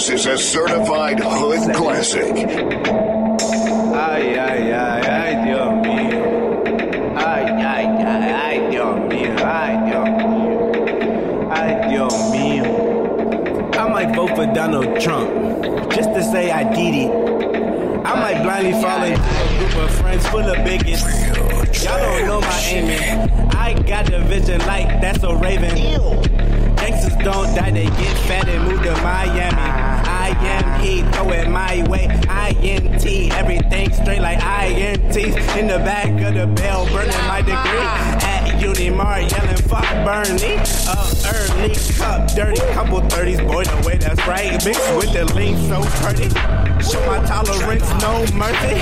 This is a certified hood classic. Ay, ay, ay, ay, Dios mío. Ay, ay, ay, ay, Dios mío. Ay, Dios mío. Ay, Dios mío. I might vote for Donald Trump just to say I did it. I might blindly fall follow a group of friends full of bigots. Y'all don't know my aiming. I got the vision like that's a raven. Gangsters don't die, they get fat and move to Miami. I am he, throw it my way. INT, everything straight like INTs. In the back of the bell, burning my degree. At Unimar, yelling fuck Bernie. Uh, early cup, dirty, couple 30s, boy, the way that's right. Mixed with the lean, so pretty. Show my tolerance, no mercy.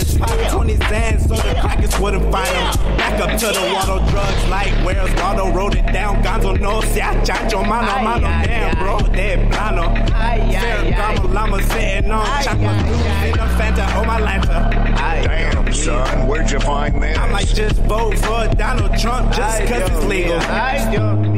I just popped 20 Zans so the crackers wouldn't find them. Back up to the water drugs like where's Waldo wrote it down. Gonzo no se achacho, mano, mano, damn, bro, de plano. Ferragamo llama sitting on chocolate in a Fanta, oh my Lanta. Uh, damn, son, where'd you find this? I might just vote for Donald Trump just cause it's legal. Ay, Dios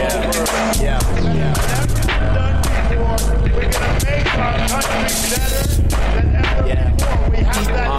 mío. Yeah, yeah. We're gonna make our country better than ever yeah. Before. We have that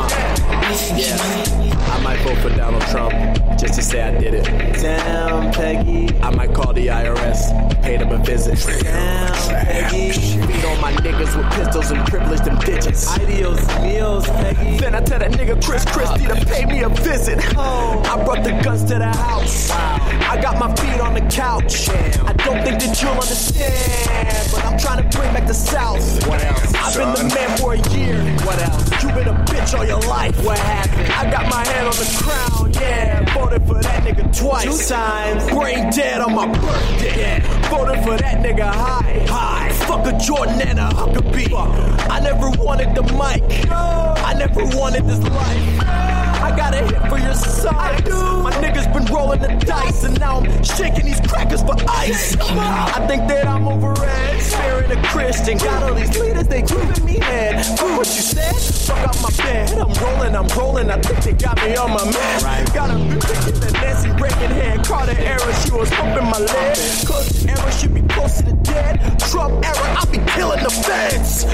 yeah. I might vote for Donald Trump just to say I did it. Damn, Peggy. I might call the IRS, pay them a visit. Damn, Peggy. Beat on my niggas with pistols and privilege them digits. Ideals, meals, Peggy. Then I tell that nigga Chris Christie to pay me a visit. Oh. I brought the guns to the house. I got my feet on the couch. I don't think that you'll understand, but I'm trying to bring back the South. What else, I've been the man for a year. What else? You've been a bitch all your life. What happened? I got my hand on the crown, yeah. Voted for that nigga twice. Two times. Brain dead on my birthday. Yeah. Voted for that nigga high. High. Fuck a Jordan and a Huckabee. I never wanted the mic. I never wanted this life. I got a hit for your side. My niggas been rolling the dice, and now I'm shaking these crackers for ice. I think that I'm over it. Sparing a Christian. Got all these leaders, they giving me head. Fuck what you said? Fuck out my bed. I'm rolling, I'm rolling. I think they got me on my man. Got a music in the Nancy Reagan hand. Carter era, she was pumping my leg. Cause era should be close to the dead. Trump era, I'll be killing the feds.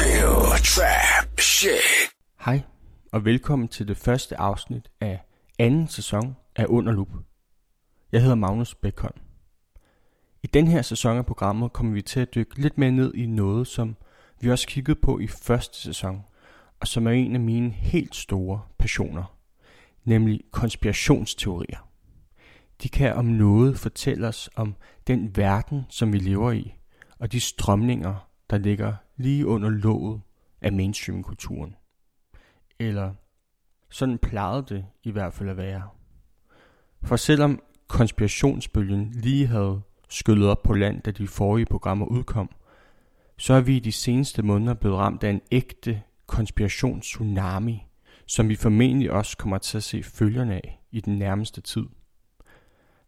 Real trap shit. Hej, og velkommen til det første afsnit af anden sæson af Under Lup. Jeg hedder Magnus Bækholm. I den her sæson af programmet kommer vi til at dykke lidt mere ned i noget, som vi også kiggede på i første sæson, og som er en af mine helt store passioner, nemlig konspirationsteorier. De kan om noget fortælle os om den verden, som vi lever i, og de strømninger, der ligger lige under låget af mainstream-kulturen. Eller sådan plejede det i hvert fald at være. For selvom konspirationsbølgen lige havde skyllet op på land, da de forrige programmer udkom, så er vi i de seneste måneder blevet ramt af en ægte konspirationstsunami, som vi formentlig også kommer til at se følgerne af i den nærmeste tid.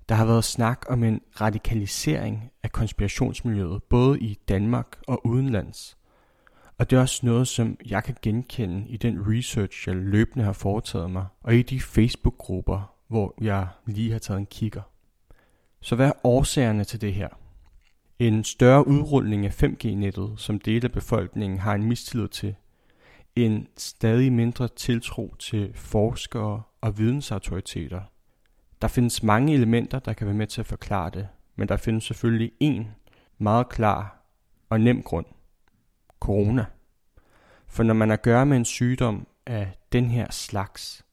Der har været snak om en radikalisering af konspirationsmiljøet både i Danmark og udenlands. Og det er også noget, som jeg kan genkende i den research, jeg løbende har foretaget mig, og i de Facebook-grupper, hvor jeg lige har taget en kigger. Så hvad er årsagerne til det her? En større udrulning af 5G-nettet, som dele af befolkningen har en mistillid til. En stadig mindre tiltro til forskere og vidensautoriteter. Der findes mange elementer, der kan være med til at forklare det, men der findes selvfølgelig en meget klar og nem grund. Corona. For når man har at gøre med en sygdom af den her slags,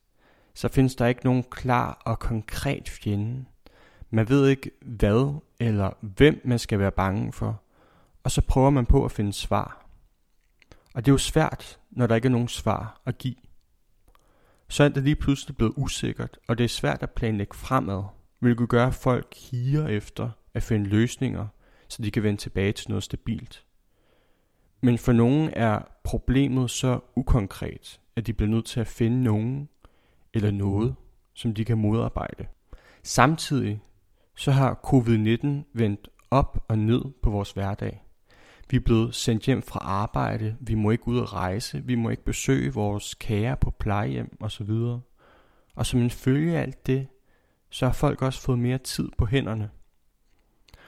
så findes der ikke nogen klar og konkret fjende. Man ved ikke hvad eller hvem man skal være bange for, og så prøver man på at finde svar. Og det er jo svært, når der ikke er nogen svar at give. Så er det lige pludselig blevet usikkert, og det er svært at planlægge fremad, hvilket gør, at folk higer efter at finde løsninger, så de kan vende tilbage til noget stabilt. Men for nogen er problemet så ukonkret, at de bliver nødt til at finde nogen eller noget, som de kan modarbejde. Samtidig så har covid-19 vendt op og ned på vores hverdag. Vi er blevet sendt hjem fra arbejde, vi må ikke ud og rejse, vi må ikke besøge vores kære på plejehjem osv. Og som en følge af alt det, så har folk også fået mere tid på hænderne.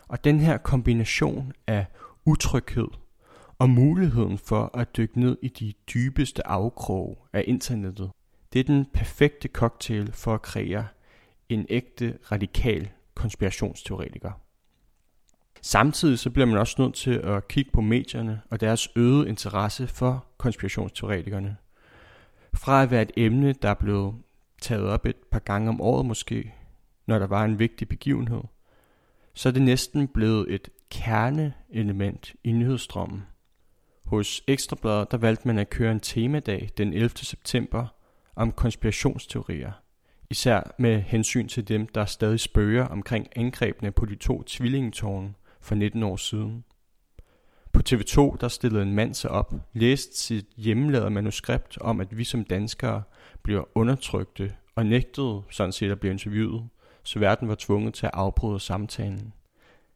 Og den her kombination af utryghed og muligheden for at dykke ned i de dybeste afkroge af internettet, det er den perfekte cocktail for at kreere en ægte radikal konspirationsteoretiker. Samtidig så bliver man også nødt til at kigge på medierne og deres øgede interesse for konspirationsteoretikerne. Fra at være et emne, der er blevet taget op et par gange om året måske, når der var en vigtig begivenhed, så er det næsten blevet et kerneelement i nyhedsstrømmen. Hos Ekstrabladet der valgte man at køre en temadag den 11. september om konspirationsteorier, især med hensyn til dem, der stadig spørger omkring angrebene på de to tvillingetårne for 19 år siden. På TV2 der stillede en mand sig op, læste sit hjemmelavede manuskript om, at vi som danskere bliver undertrykte og nægtede sådan set at blive interviewet, så verden var tvunget til at afbryde samtalen.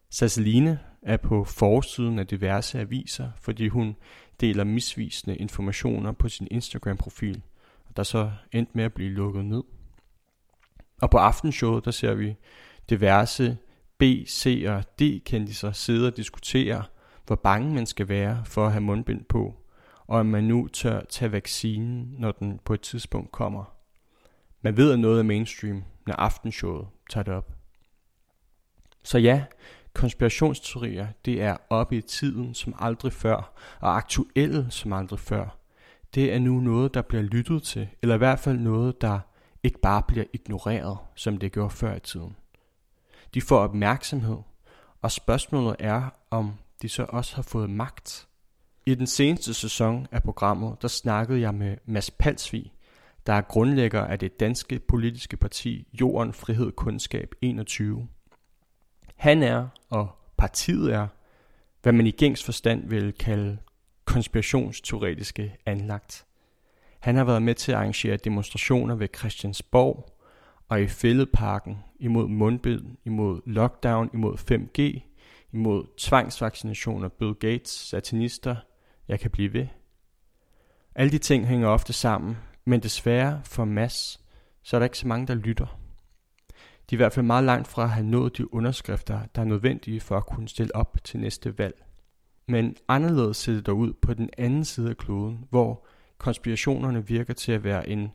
Sasseline er på forsiden af diverse aviser, fordi hun deler misvisende informationer på sin Instagram-profil, der så endte med at blive lukket ned. Og på aftenshowet, der ser vi diverse B, C og D kendiser sidde og diskutere, hvor bange man skal være for at have mundbind på, og om man nu tør tage vaccinen, når den på et tidspunkt kommer. Man ved noget af mainstream, når aftenshowet tager det op. Så ja, konspirationsteorier, det er oppe i tiden som aldrig før, og aktuelle som aldrig før. Det er nu noget, der bliver lyttet til, eller i hvert fald noget, der ikke bare bliver ignoreret, som det gjorde før i tiden. De får opmærksomhed, og spørgsmålet er, om de så også har fået magt. I den seneste sæson af programmet, der snakkede jeg med Mads Palsvig, der er grundlægger af det danske politiske parti Jorden, Frihed, Kundskab 21. Han er, og partiet er, hvad man i gængs forstand vil kalde konspirationsteoretiske anlagt. Han har været med til at arrangere demonstrationer ved Christiansborg og i Fælledparken imod mundbind, imod lockdown, imod 5G, imod tvangsvaccinationer, Bill Gates, satanister, jeg kan blive ved. Alle de ting hænger ofte sammen, men desværre for Mass, så er der ikke så mange, der lytter. De er i hvert fald meget langt fra at have nået de underskrifter, der er nødvendige for at kunne stille op til næste valg. Men anderledes ser det dog ud på den anden side af kloden, hvor konspirationerne virker til at være en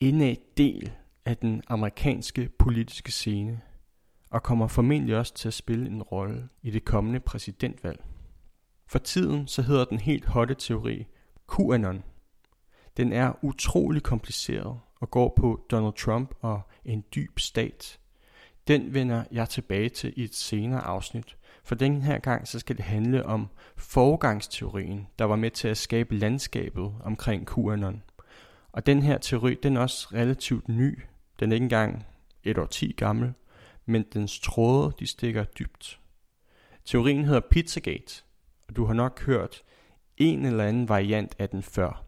indad del af den amerikanske politiske scene, og kommer formentlig også til at spille en rolle i det kommende præsidentvalg. For tiden så hedder den helt hotte teori QAnon. Den er utrolig kompliceret og går på Donald Trump og en dyb stat. Den vender jeg tilbage til i et senere afsnit, for den her gang så skal det handle om forgangsteorien, der var med til at skabe landskabet omkring QAnon. Og den her teori, den er også relativt ny. Den er ikke engang et år ti gammel, men dens tråde, de stikker dybt. Teorien hedder Pizzagate, og du har nok hørt en eller anden variant af den før.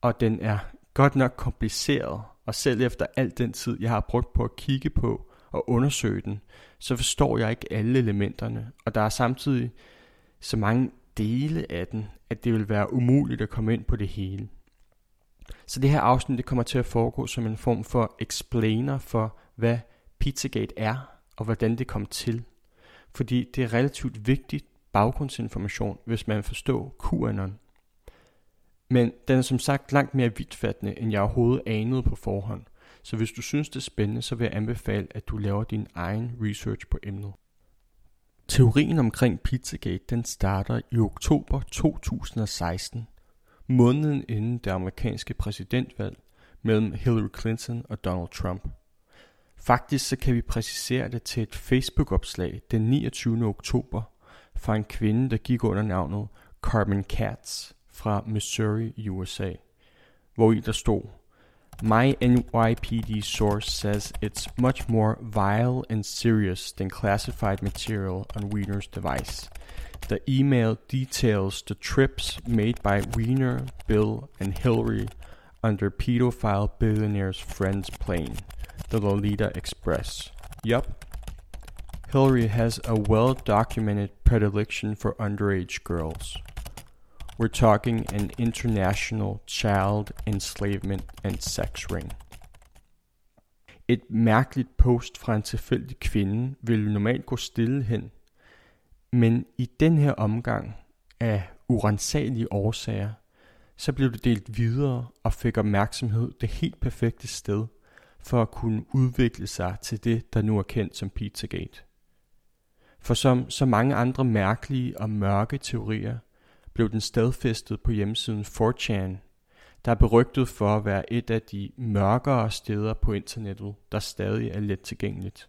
Og den er godt nok kompliceret, og selv efter al den tid, jeg har brugt på at kigge på og undersøge den, så forstår jeg ikke alle elementerne, og der er samtidig så mange dele af den, at det vil være umuligt at komme ind på det hele. Så det her afsnit det kommer til at foregå som en form for explainer for, hvad Pizzagate er, og hvordan det kom til. Fordi det er relativt vigtigt baggrundsinformation, hvis man forstår QAnon. Men den er som sagt langt mere vidtfattende, end jeg overhovedet anede på forhånd. Så hvis du synes det er spændende, så vil jeg anbefale, at du laver din egen research på emnet. Teorien omkring Pizzagate den starter i oktober 2016, måneden inden det amerikanske præsidentvalg mellem Hillary Clinton og Donald Trump. Faktisk så kan vi præcisere det til et Facebook-opslag den 29. oktober fra en kvinde, der gik under navnet Carmen Katz fra Missouri, USA, hvor i der stod, My NYPD source says it's much more vile and serious than classified material on Wiener's device. The email details the trips made by Wiener, Bill, and Hillary under pedophile billionaire's friend's plane, the Lolita Express. Yup. Hillary has a well documented predilection for underage girls. We're talking an international child enslavement and sex ring. Et mærkeligt post fra en tilfældig kvinde ville normalt gå stille hen, men i den her omgang af urensagelige årsager, så blev det delt videre og fik opmærksomhed det helt perfekte sted for at kunne udvikle sig til det, der nu er kendt som Pizzagate. For som så mange andre mærkelige og mørke teorier, blev den stadfæstet på hjemmesiden 4chan, der er berygtet for at være et af de mørkere steder på internettet, der stadig er let tilgængeligt.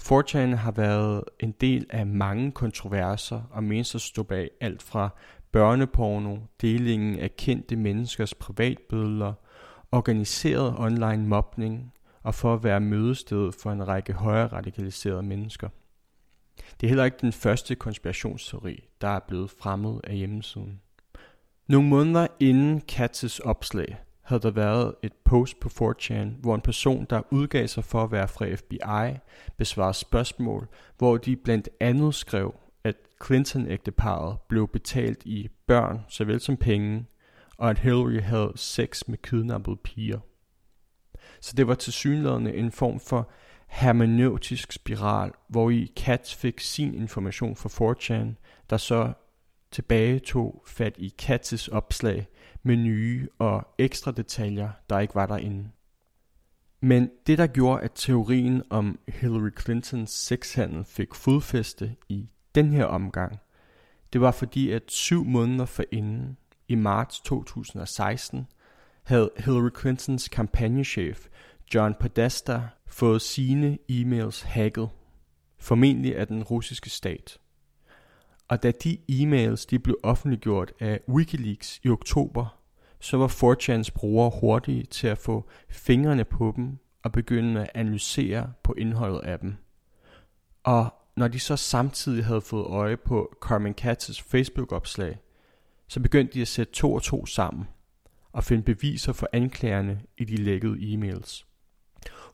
4chan har været en del af mange kontroverser og menes at stå bag alt fra børneporno, delingen af kendte menneskers privatbilleder, organiseret online mobning og for at være mødested for en række højere radikaliserede mennesker. Det er heller ikke den første konspirationsteori, der er blevet fremmet af hjemmesiden. Nogle måneder inden Katzes opslag havde der været et post på 4chan, hvor en person, der udgav sig for at være fra FBI, besvarede spørgsmål, hvor de blandt andet skrev, at Clinton-ægteparet blev betalt i børn såvel som penge, og at Hillary havde sex med kidnappede piger. Så det var tilsyneladende en form for hermeneutisk spiral, hvor i Katz fik sin information fra 4chan, der så tilbage tog fat i Katzes opslag med nye og ekstra detaljer, der ikke var derinde. Men det, der gjorde, at teorien om Hillary Clintons sexhandel fik fodfæste i den her omgang, det var fordi, at syv måneder forinden, i marts 2016, havde Hillary Clintons kampagnechef John Podesta fået sine e-mails hacket, formentlig af den russiske stat. Og da de e-mails de blev offentliggjort af Wikileaks i oktober, så var 4chans brugere hurtige til at få fingrene på dem og begynde at analysere på indholdet af dem. Og når de så samtidig havde fået øje på Carmen Katz's Facebook-opslag, så begyndte de at sætte to og to sammen og finde beviser for anklagerne i de lækkede e-mails.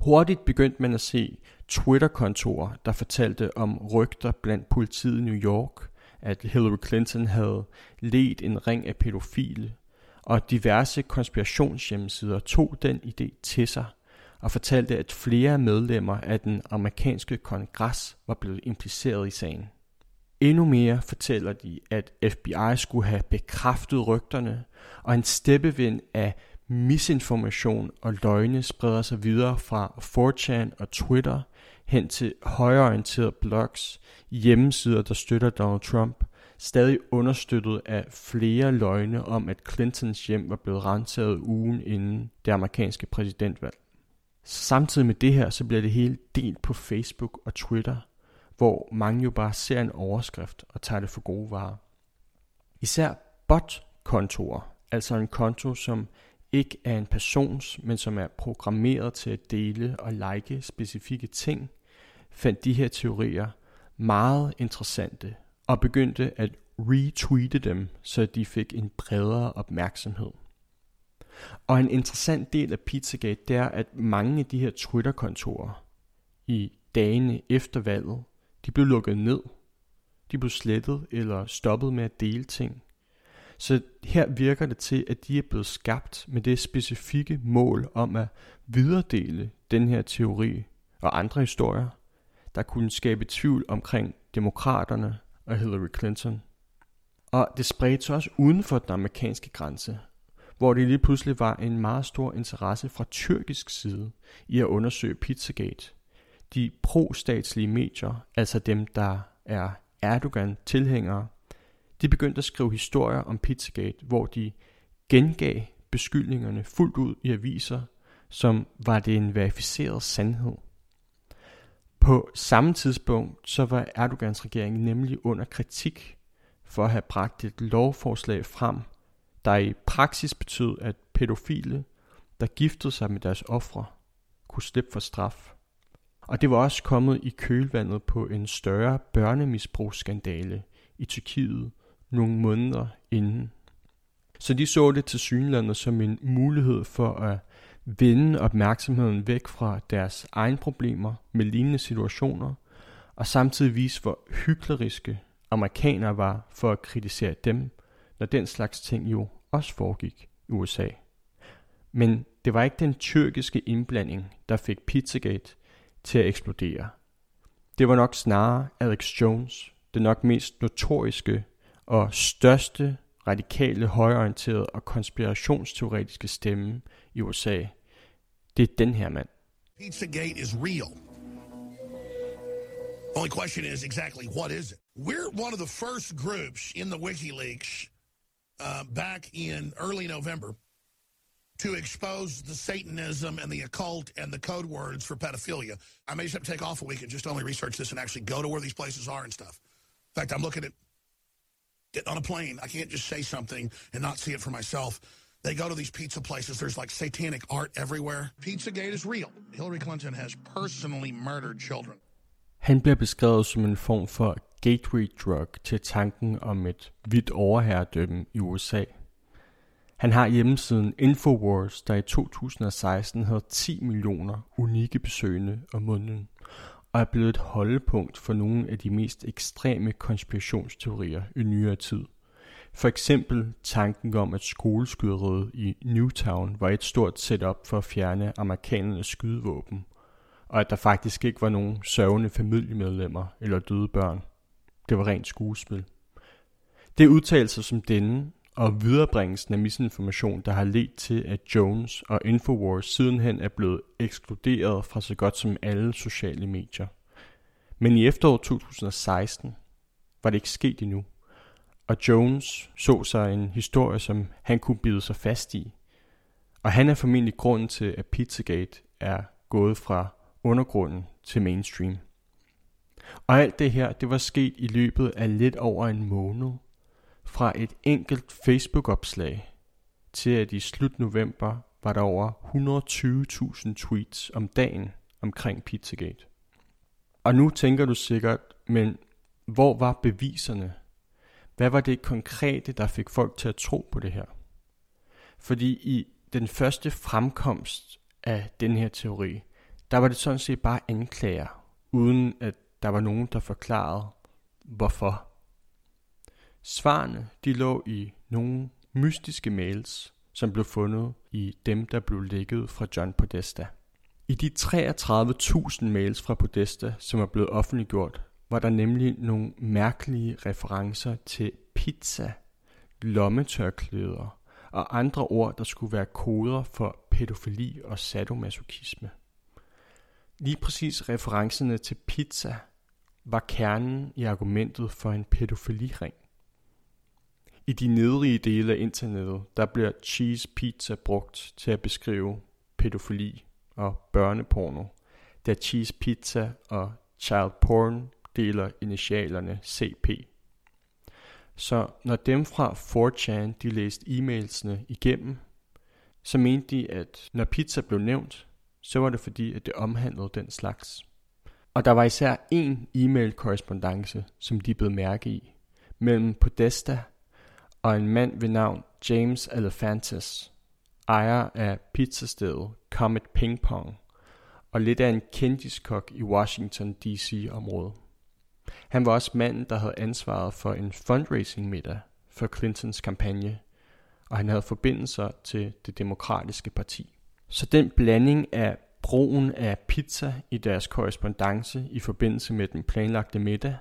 Hurtigt begyndte man at se Twitter-kontorer, der fortalte om rygter blandt politiet i New York, at Hillary Clinton havde ledt en ring af pædofile, og diverse konspirationshjemmesider tog den idé til sig og fortalte, at flere medlemmer af den amerikanske kongres var blevet impliceret i sagen. Endnu mere fortæller de, at FBI skulle have bekræftet rygterne, og en steppevind af misinformation og løgne spreder sig videre fra 4chan og Twitter hen til højreorienterede blogs, hjemmesider, der støtter Donald Trump, stadig understøttet af flere løgne om, at Clintons hjem var blevet renset ugen inden det amerikanske præsidentvalg. Samtidig med det her, så bliver det hele delt på Facebook og Twitter, hvor mange jo bare ser en overskrift og tager det for gode varer. Især bot-kontorer, altså en konto, som ikke er en persons, men som er programmeret til at dele og like specifikke ting, fandt de her teorier meget interessante og begyndte at retweete dem, så de fik en bredere opmærksomhed. Og en interessant del af Pizzagate, det er, at mange af de her Twitter-kontorer i dagene efter valget, de blev lukket ned. De blev slettet eller stoppet med at dele ting. Så her virker det til, at de er blevet skabt med det specifikke mål om at videredele den her teori og andre historier, der kunne skabe tvivl omkring demokraterne og Hillary Clinton. Og det spredte sig også uden for den amerikanske grænse, hvor det lige pludselig var en meget stor interesse fra tyrkisk side i at undersøge Pizzagate. De pro-statslige medier, altså dem, der er Erdogan-tilhængere, de begyndte at skrive historier om Pizzagate, hvor de gengav beskyldningerne fuldt ud i aviser, som var det en verificeret sandhed. På samme tidspunkt så var Erdogans regering nemlig under kritik for at have bragt et lovforslag frem, der i praksis betød, at pædofile, der giftede sig med deres ofre, kunne slippe for straf. Og det var også kommet i kølvandet på en større børnemisbrugsskandale i Tyrkiet nogle måneder inden. Så de så det til synlandet som en mulighed for at vende opmærksomheden væk fra deres egne problemer med lignende situationer, og samtidig vise, hvor hykleriske amerikanere var for at kritisere dem, når den slags ting jo også foregik i USA. Men det var ikke den tyrkiske indblanding, der fik Pizzagate til at eksplodere. Det var nok snarere Alex Jones, den nok mest notoriske og største radikale, højorienterede og konspirationsteoretiske stemme i USA. Det er den her mand. Pizzagate is real. Only question is exactly what is it? We're one of the first groups in the WikiLeaks uh, back in early November to expose the Satanism and the occult and the code words for pedophilia. I may just have to take off a week and just only research this and actually go to where these places are and stuff. In fact, I'm looking at getting on a plane. I can't just say something and not see it for myself. They go to these pizza places. There's like satanic art everywhere. Pizzagate is real. Hillary Clinton has personally murdered children. Han bliver beskrevet som en form for gateway drug til tanken om et hvidt overherredømme i USA. Han har hjemmesiden Infowars, der i 2016 havde 10 millioner unikke besøgende om måneden, og er blevet et holdepunkt for nogle af de mest ekstreme konspirationsteorier i nyere tid. For eksempel tanken om, at skoleskyderiet i Newtown var et stort setup for at fjerne amerikanernes skydevåben, og at der faktisk ikke var nogen sørgende familiemedlemmer eller døde børn. Det var rent skuespil. Det er udtalelser som denne og viderebringelsen af misinformation, der har ledt til, at Jones og Infowars sidenhen er blevet ekskluderet fra så godt som alle sociale medier. Men i efteråret 2016 var det ikke sket endnu, og Jones så sig en historie, som han kunne bide sig fast i. Og han er formentlig grunden til, at Pizzagate er gået fra undergrunden til mainstream. Og alt det her, det var sket i løbet af lidt over en måned. Fra et enkelt Facebook-opslag til at i slut november var der over 120.000 tweets om dagen omkring Pizzagate. Og nu tænker du sikkert, men hvor var beviserne? Hvad var det konkrete, der fik folk til at tro på det her? Fordi i den første fremkomst af den her teori, der var det sådan set bare anklager, uden at der var nogen, der forklarede, hvorfor. Svarene, de lå i nogle mystiske mails, som blev fundet i dem, der blev lækket fra John Podesta. I de 33.000 mails fra Podesta, som er blevet offentliggjort, var der nemlig nogle mærkelige referencer til pizza, lommetørklæder og andre ord, der skulle være koder for pædofili og sadomasochisme. Lige præcis referencerne til pizza var kernen i argumentet for en pædofiliring. I de nedrige dele af internettet, der bliver cheese pizza brugt til at beskrive pædofili og børneporno, da cheese pizza og child porn deler initialerne CP. Så når dem fra 4chan de læste e-mailsene igennem, så mente de, at når pizza blev nævnt, så var det fordi, at det omhandlede den slags. Og der var især en e-mail korrespondence, som de blev mærke i, mellem Podesta og en mand ved navn James Elefantis, ejer af pizzastedet Comet Ping Pong, og lidt af en kendiskok i Washington D.C.-området. Han var også manden, der havde ansvaret for en fundraising middag for Clintons kampagne, og han havde forbindelser til det demokratiske parti. Så den blanding af brugen af pizza i deres korrespondence i forbindelse med den planlagte middag,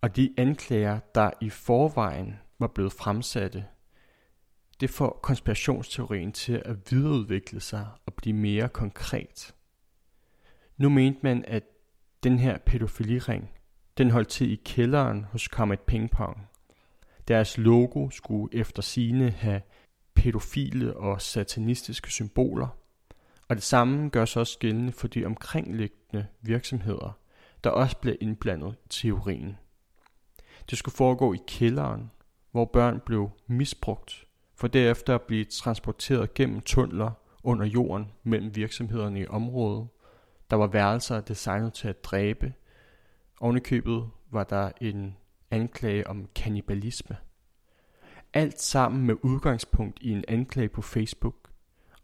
og de anklager, der i forvejen var blevet fremsatte, det får konspirationsteorien til at videreudvikle sig og blive mere konkret. Nu mente man, at den her pædofiliring, den holdt til i kælderen hos Comet Ping Pong. Deres logo skulle efter sine have pædofile og satanistiske symboler, og det samme gør sig også gældende for de omkringliggende virksomheder, der også blev indblandet i teorien. Det skulle foregå i kælderen, hvor børn blev misbrugt, for derefter at blive transporteret gennem tunneler under jorden mellem virksomhederne i området. Der var værelser designet til at dræbe. Ovenikøbet i købet var der en anklage om kannibalisme. Alt sammen med udgangspunkt i en anklage på Facebook,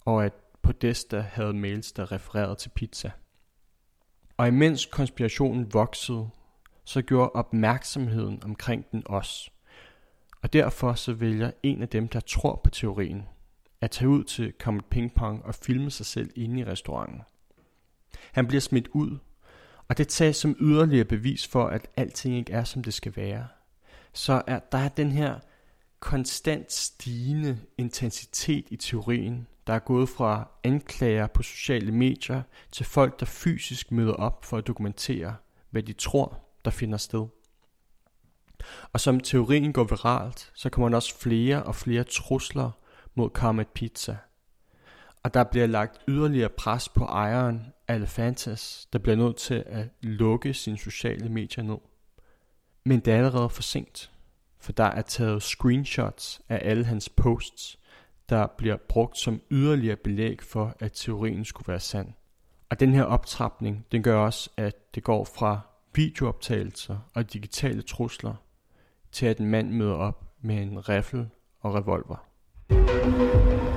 og at Podesta havde mails, der refererede til pizza. Og imens konspirationen voksede, så gjorde opmærksomheden omkring den os. Og derfor så vælger en af dem, der tror på teorien, at tage ud til Comet Ping Pong og filme sig selv inde i restauranten. Han bliver smidt ud, og det tages som yderligere bevis for, at alting ikke er, som det skal være. Så er der er den her konstant stigende intensitet i teorien, der er gået fra anklager på sociale medier til folk, der fysisk møder op for at dokumentere, hvad de tror, der finder sted. Og som teorien går viralt, så kommer der også flere og flere trusler mod Comet Pizza. Og der bliver lagt yderligere pres på ejeren Alfantas, der bliver nødt til at lukke sine sociale medier ned. Men det er allerede for sent, for der er taget screenshots af alle hans posts, der bliver brugt som yderligere belæg for, at teorien skulle være sand. Og den her optrapning, den gør også, at det går fra videooptagelser og digitale trusler, til at en mand møder op med en riffel og revolver.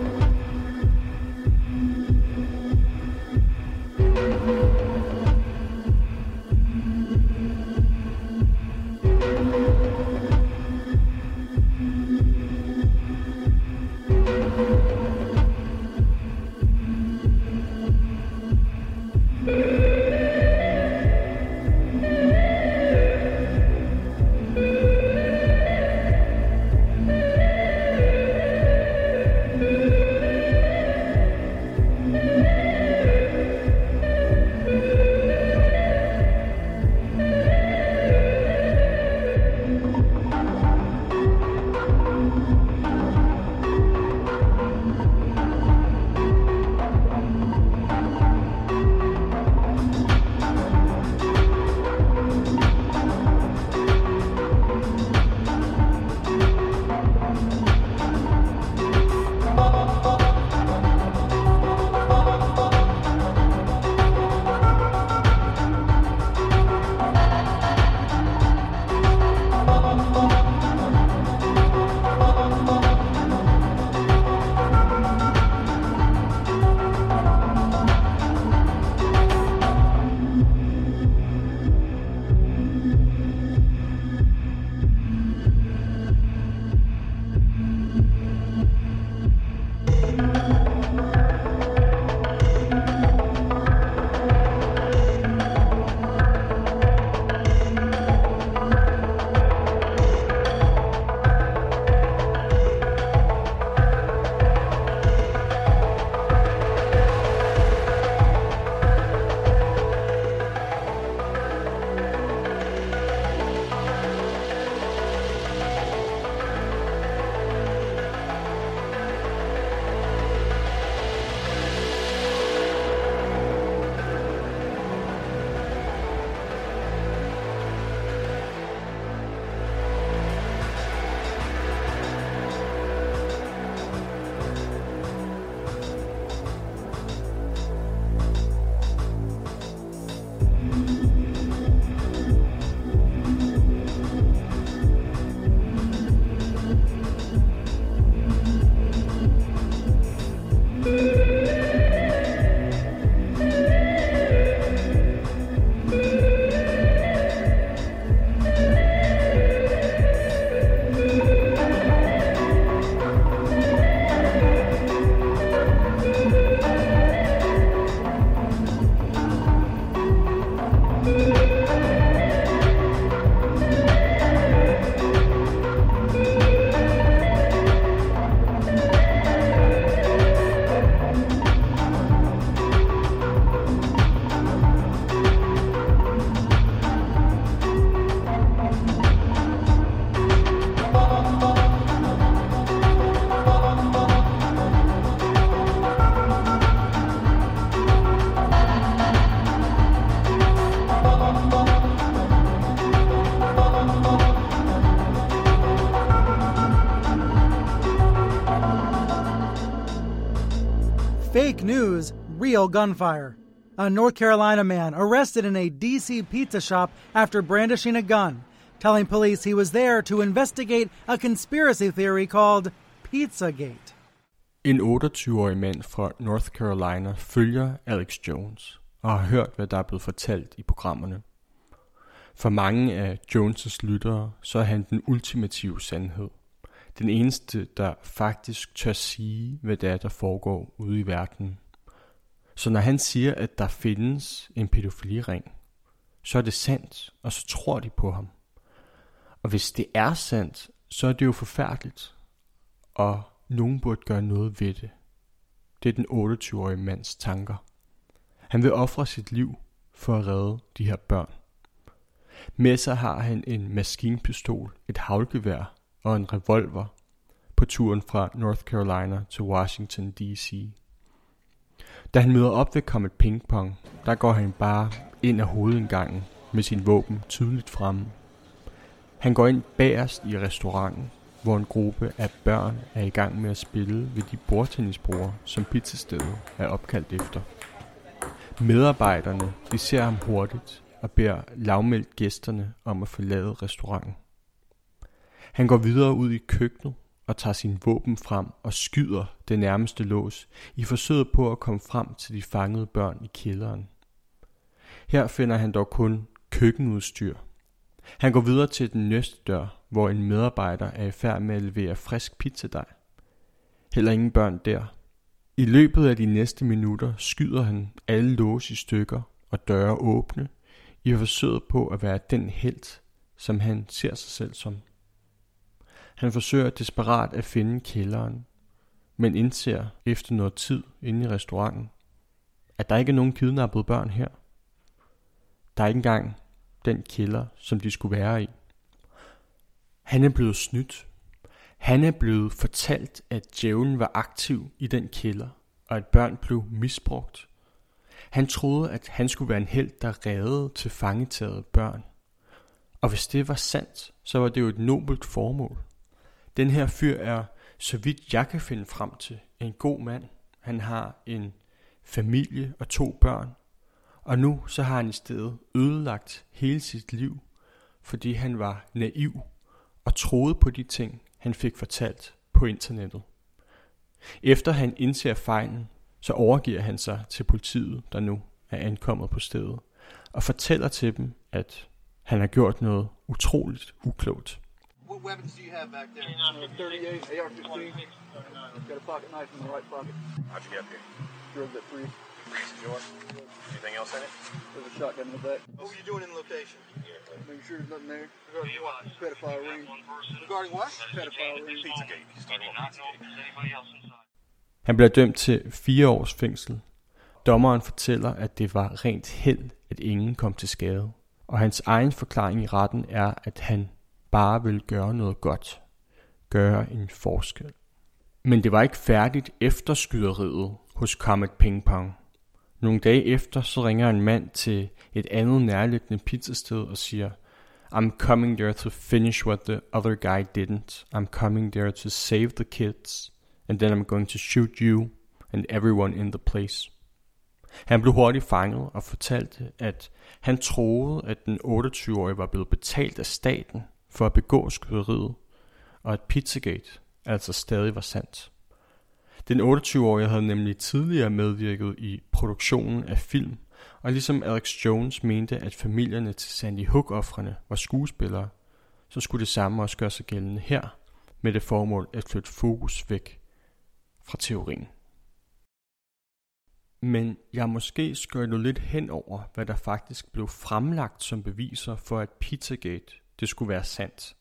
Gunfire. A North Carolina man arrested in a D.C. pizza shop after brandishing a gun, telling police he was there to investigate a conspiracy theory called Pizzagate. En 28-årig mand fra North Carolina følger Alex Jones og har hørt, hvad der er blevet fortalt i programmerne. For mange af Jones' lyttere, så er han den ultimative sandhed. Den eneste, der faktisk tør sige, hvad det er, der foregår ude i verden. Så når han siger, at der findes en pædofiliring, så er det sandt, og så tror de på ham. Og hvis det er sandt, så er det jo forfærdeligt, og nogen burde gøre noget ved det. Det er den 28-årige mands tanker. Han vil ofre sit liv for at redde de her børn. Med sig har han en maskinpistol, et havlgevær og en revolver på turen fra North Carolina til Washington D.C. Da han møder op ved Comet Ping Pong, der går han bare ind af hovedindgangen med sin våben tydeligt fremme. Han går ind bagerst i restauranten, hvor en gruppe af børn er i gang med at spille ved de bordtennisbroer, som pizzastedet er opkaldt efter. Medarbejderne de ser ham hurtigt og beder lavmældt gæsterne om at forlade restauranten. Han går videre ud i køkkenet og tager sin våben frem og skyder det nærmeste lås i forsøget på at komme frem til de fangede børn i kælderen. Her finder han dog kun køkkenudstyr. Han går videre til den næste dør, hvor en medarbejder er i færd med at levere frisk pizzadej. Heller ingen børn der. I løbet af de næste minutter skyder han alle lås i stykker og døre åbne i forsøget på at være den helt, som han ser sig selv som. Han forsøger desperat at finde kælderen, men indser efter noget tid inde i restauranten, at der ikke er nogen kidnappede børn her. Der er ikke engang den kælder, som de skulle være i. Han er blevet snydt. Han er blevet fortalt, at djævlen var aktiv i den kælder, og at børn blev misbrugt. Han troede, at han skulle være en held, der reddede til fangetagede børn. Og hvis det var sandt, så var det jo et nobelt formål. Den her fyr er, så vidt jeg kan finde frem til, en god mand. Han har en familie og to børn. Og nu så har han i stedet ødelagt hele sit liv, fordi han var naiv og troede på de ting, han fik fortalt på internettet. Efter han indser fejlen, så overgiver han sig til politiet, der nu er ankommet på stedet, og fortæller til dem, at han har gjort noget utroligt uklogt. What weapons do you have back there? Uh, 38, AR-15. Got a pocket knife in the right pocket. How'd you get up here? Drove that three. Sure. Anything else in it? There's a shotgun in the back. What were you doing in the location? Making sure there's nothing there. Regarding what? Pedophile ring. Regarding what? Pedophile ring. Pizzagate. You started on Pizzagate. Han bliver dømt til fire års fængsel. Dommeren fortæller, at det var rent held, at ingen kom til skade. Og hans egen forklaring i retten er, at han bare ville gøre noget godt. Gøre en forskel. Men det var ikke færdigt efter skyderiet hos Comet Ping Pong. Nogle dage efter så ringer en mand til et andet nærliggende pizzasted og siger, I'm coming there to finish what the other guy didn't. I'm coming there to save the kids. And then I'm going to shoot you and everyone in the place. Han blev hurtigt fanget og fortalte, at han troede, at den 28-årige var blevet betalt af staten for at begå skyderiet, og at Pizzagate altså stadig var sandt. Den 28-årige havde nemlig tidligere medvirket i produktionen af film, og ligesom Alex Jones mente, at familierne til Sandy Hook-offrene var skuespillere, så skulle det samme også gøre sig gældende her, med det formål at flytte fokus væk fra teorien. Men jeg måske skøjtet lidt hen over, hvad der faktisk blev fremlagt som beviser for, at Pizzagate det skulle være sandt.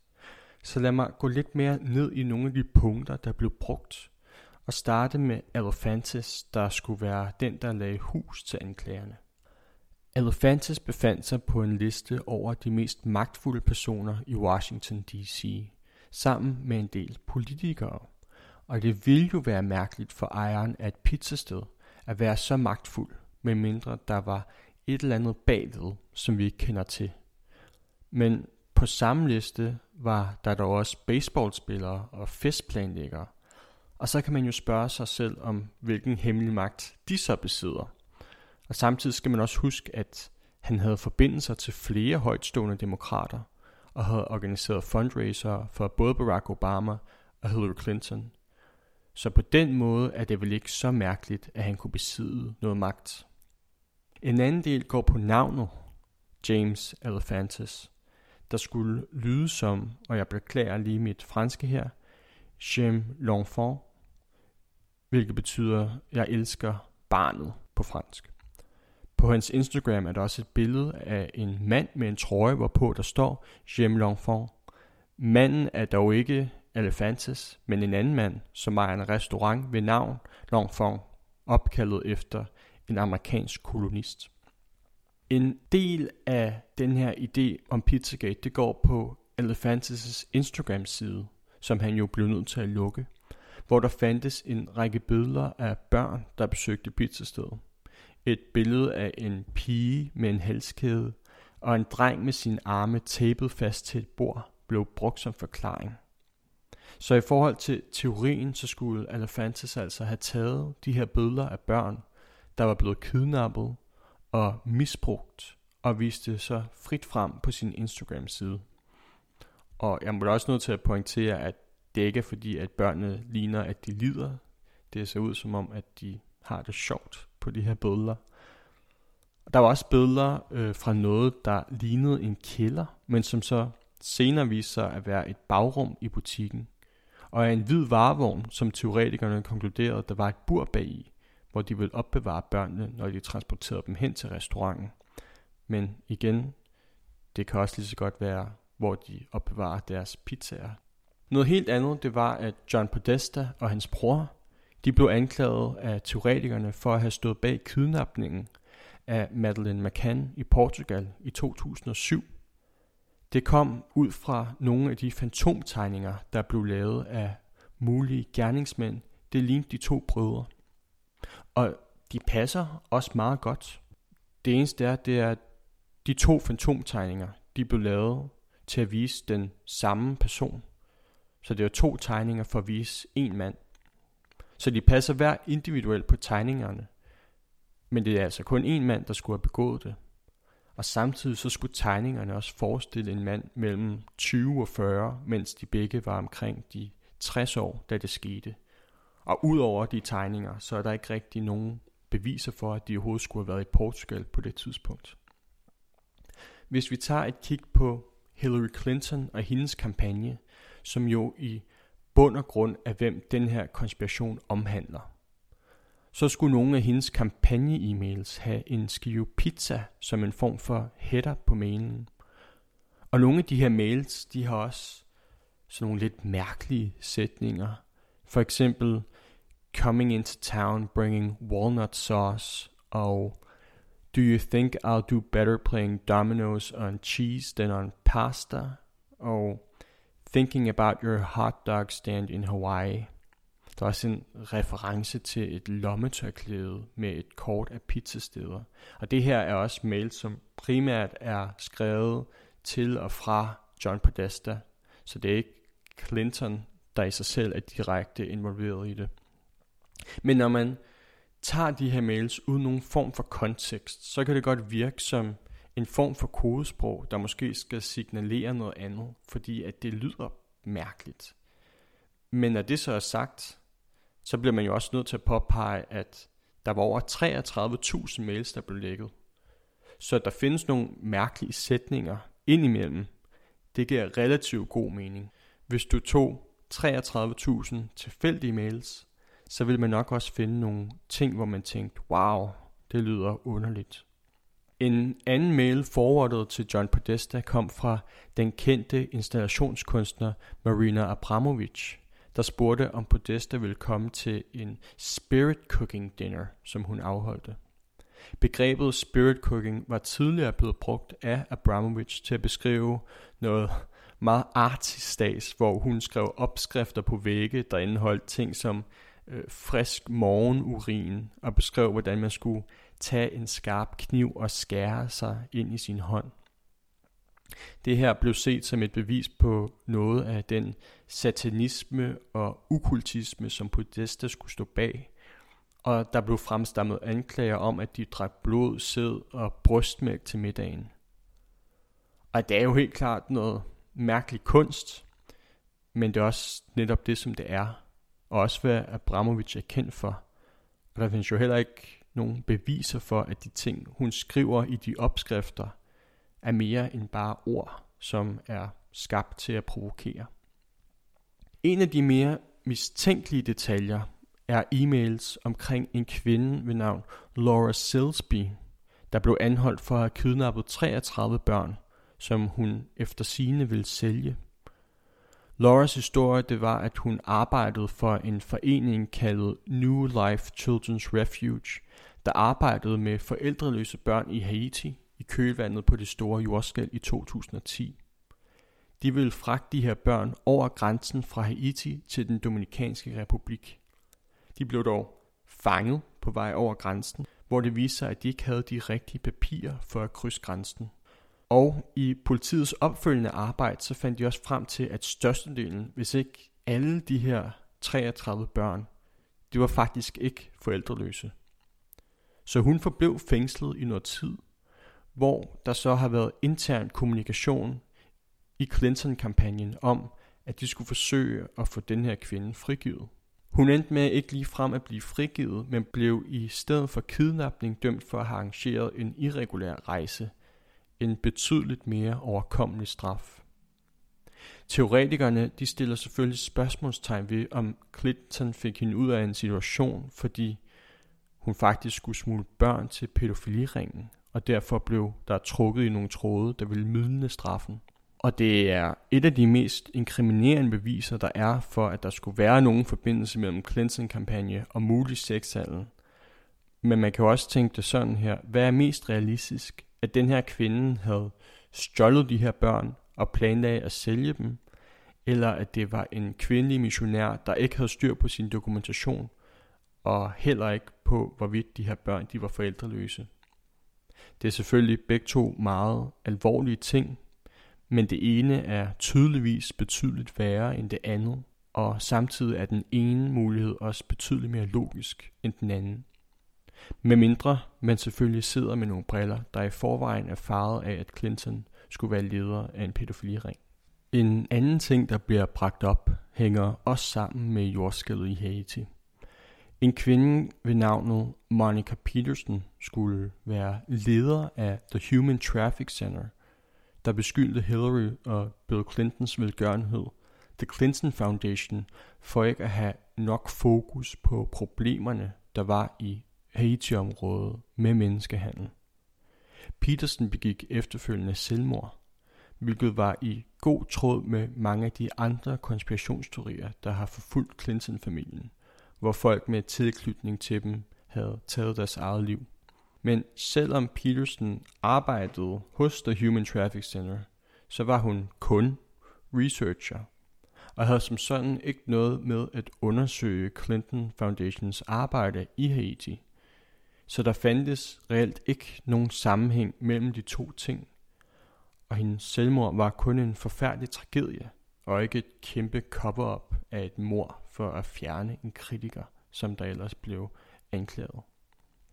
Så lad mig gå lidt mere ned i nogle af de punkter, der blev brugt, og starte med Elefantes, der skulle være den, der lagde hus til anklagerne. Elefantes befandt sig på en liste over de mest magtfulde personer i Washington D.C., sammen med en del politikere. Og det ville jo være mærkeligt for ejeren af et pizzasted at være så magtfuld, medmindre der var et eller andet bagved, som vi ikke kender til. Men på samme liste var der dog også baseballspillere og festplanlæggere. Og så kan man jo spørge sig selv om, hvilken hemmelig magt de så besidder. Og samtidig skal man også huske, at han havde forbindelser til flere højtstående demokrater, og havde organiseret fundraiser for både Barack Obama og Hillary Clinton. Så på den måde er det vel ikke så mærkeligt, at han kunne besidde noget magt. En anden del går på navnet James Elefantis der skulle lyde som, og jeg beklager lige mit franske her, J'aime l'enfant, hvilket betyder, jeg elsker barnet på fransk. På hans Instagram er der også et billede af en mand med en trøje, hvorpå der står J'aime l'enfant. Manden er dog ikke Elefantes, men en anden mand, som ejer en restaurant ved navn L'Enfant, opkaldet efter en amerikansk kolonist. En del af den her idé om Pizzagate, det går på Elefantes' Instagram-side, som han jo blev nødt til at lukke, hvor der fandtes en række billeder af børn, der besøgte pizzastedet. Et billede af en pige med en halskæde og en dreng med sine arme tapet fast til et bord blev brugt som forklaring. Så i forhold til teorien, så skulle Elefantis altså have taget de her billeder af børn, der var blevet kidnappet og misbrugt, og viste sig frit frem på sin Instagram-side. Og jeg må også nødt til at pointere, at det ikke er fordi, at børnene ligner, at de lider. Det ser ud som om, at de har det sjovt på de her billeder. Der var også billeder øh, fra noget, der lignede en kælder, men som så senere viste sig at være et bagrum i butikken. Og af en hvid varevogn, som teoretikerne konkluderede, der var et bur bag i, hvor de ville opbevare børnene, når de transporterede dem hen til restauranten. Men igen, det kan også lige så godt være, hvor de opbevarer deres pizzaer. Noget helt andet, det var, at John Podesta og hans bror, de blev anklaget af teoretikerne for at have stået bag kidnapningen af Madeleine McCann i Portugal i 2007. Det kom ud fra nogle af de fantomtegninger, der blev lavet af mulige gerningsmænd. Det lignede de to brødre. Og de passer også meget godt. Det eneste er, det er, at de to fantomtegninger, de blev lavet til at vise den samme person. Så det er to tegninger for at vise en mand. Så de passer hver individuelt på tegningerne. Men det er altså kun en mand, der skulle have begået det. Og samtidig så skulle tegningerne også forestille en mand mellem 20 og 40, mens de begge var omkring de 60 år, da det skete. Og udover de tegninger, så er der ikke rigtig nogen beviser for, at de overhovedet skulle have været i Portugal på det tidspunkt. Hvis vi tager et kig på Hillary Clinton og hendes kampagne, som jo i bund og grund af hvem den her konspiration omhandler, så skulle nogle af hendes kampagne-e-mails have en skive pizza som en form for header på mailen. Og nogle af de her mails, de har også sådan nogle lidt mærkelige sætninger. For eksempel, coming into town bringing walnut sauce, og do you think I'll do better playing dominoes on cheese than on pasta? Og thinking about your hot dog stand in Hawaii. Der er også en reference til et lommetørklæde med et kort af pizzasteder. Og det her er også mail, som primært er skrevet til og fra John Podesta. Så det er ikke Clinton, der i sig selv er direkte involveret i det. Men når man tager de her mails uden nogen form for kontekst, så kan det godt virke som en form for kodesprog, der måske skal signalere noget andet, fordi at det lyder mærkeligt. Men når det så er sagt, så bliver man jo også nødt til at påpege, at der var over 33.000 mails, der blev lækket. Så der findes nogle mærkelige sætninger indimellem. Det giver relativt god mening. Hvis du tog 33.000 tilfældige mails, så vil man nok også finde nogle ting, hvor man tænkte, wow, det lyder underligt. En anden mail forwardet til John Podesta kom fra den kendte installationskunstner Marina Abramovic, der spurgte, om Podesta ville komme til en spirit cooking dinner, som hun afholdte. Begrebet spirit cooking var tidligere blevet brugt af Abramovic til at beskrive noget meget artistas, hvor hun skrev opskrifter på vægge, der indeholdt ting som øh, frisk morgenurin, og beskrev, hvordan man skulle tage en skarp kniv og skære sig ind i sin hånd. Det her blev set som et bevis på noget af den satanisme og ukultisme, som Podesta skulle stå bag. Og der blev fremstammet anklager om, at de drak blod, sæd og brystmælk til middagen. Og det er jo helt klart noget mærkelig kunst, men det er også netop det, som det er. Og også hvad Abramovic er kendt for. Og der findes jo heller ikke nogen beviser for, at de ting, hun skriver i de opskrifter, er mere end bare ord, som er skabt til at provokere. En af de mere mistænkelige detaljer er e-mails omkring en kvinde ved navn Laura Silsby, der blev anholdt for at have kidnappet 33 børn, som hun efter sine ville sælge. Lauras historie det var, at hun arbejdede for en forening kaldet New Life Children's Refuge, der arbejdede med forældreløse børn i Haiti i kølvandet på det store jordskælv i 2010. De ville fragte de her børn over grænsen fra Haiti til den Dominikanske Republik. De blev dog fanget på vej over grænsen, hvor det viste sig, at de ikke havde de rigtige papirer for at krydse grænsen. Og i politiets opfølgende arbejde, så fandt de også frem til, at størstedelen, hvis ikke alle de her 33 børn, de var faktisk ikke forældreløse. Så hun forblev fængslet i noget tid, hvor der så har været intern kommunikation i Clinton-kampagnen om, at de skulle forsøge at få den her kvinde frigivet. Hun endte med ikke lige frem at blive frigivet, men blev i stedet for kidnapning dømt for at have arrangeret en irregulær rejse, en betydeligt mere overkommelig straf. Teoretikerne de stiller selvfølgelig spørgsmålstegn ved, om Clinton fik hende ud af en situation, fordi hun faktisk skulle smule børn til pædofiliringen, og derfor blev der trukket i nogle tråde, der ville mildne straffen. Og det er et af de mest inkriminerende beviser, der er for, at der skulle være nogen forbindelse mellem Clinton-kampagne og mulig sexhandel. Men man kan jo også tænke det sådan her. Hvad er mest realistisk? At den her kvinde havde stjålet de her børn og planlagde at sælge dem? Eller at det var en kvindelig missionær, der ikke havde styr på sin dokumentation, og heller ikke på, hvorvidt de her børn de var forældreløse. Det er selvfølgelig begge to meget alvorlige ting, men det ene er tydeligvis betydeligt værre end det andet, og samtidig er den ene mulighed også betydeligt mere logisk end den anden. Med mindre man selvfølgelig sidder med nogle briller, der i forvejen er faret af, at Clinton skulle være leder af en pædofiliring. En anden ting, der bliver bragt op, hænger også sammen med jordskældet i Haiti. En kvinde ved navnet Monica Peterson skulle være leder af The Human Traffic Center – der beskyldte Hillary og Bill Clintons velgørenhed, The Clinton Foundation, for ikke at have nok fokus på problemerne, der var i Haiti-området med menneskehandel. Petersen begik efterfølgende selvmord, hvilket var i god tråd med mange af de andre konspirationsteorier, der har forfulgt Clinton-familien, hvor folk med tilknytning til dem havde taget deres eget liv. Men selvom Peterson arbejdede hos The Human Traffic Center, så var hun kun researcher, og havde som sådan ikke noget med at undersøge Clinton Foundations arbejde i Haiti. Så der fandtes reelt ikke nogen sammenhæng mellem de to ting, og hendes selvmord var kun en forfærdelig tragedie, og ikke et kæmpe cover-up af et mor for at fjerne en kritiker, som der ellers blev anklaget.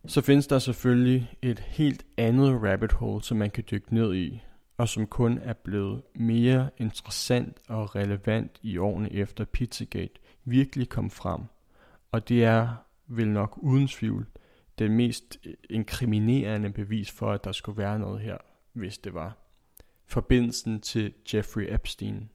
Så findes der selvfølgelig et helt andet rabbit hole, som man kan dykke ned i, og som kun er blevet mere interessant og relevant i årene efter Pizzagate virkelig kom frem. Og det er vel nok uden tvivl det mest inkriminerende bevis for, at der skulle være noget her, hvis det var. Forbindelsen til Jeffrey Epstein.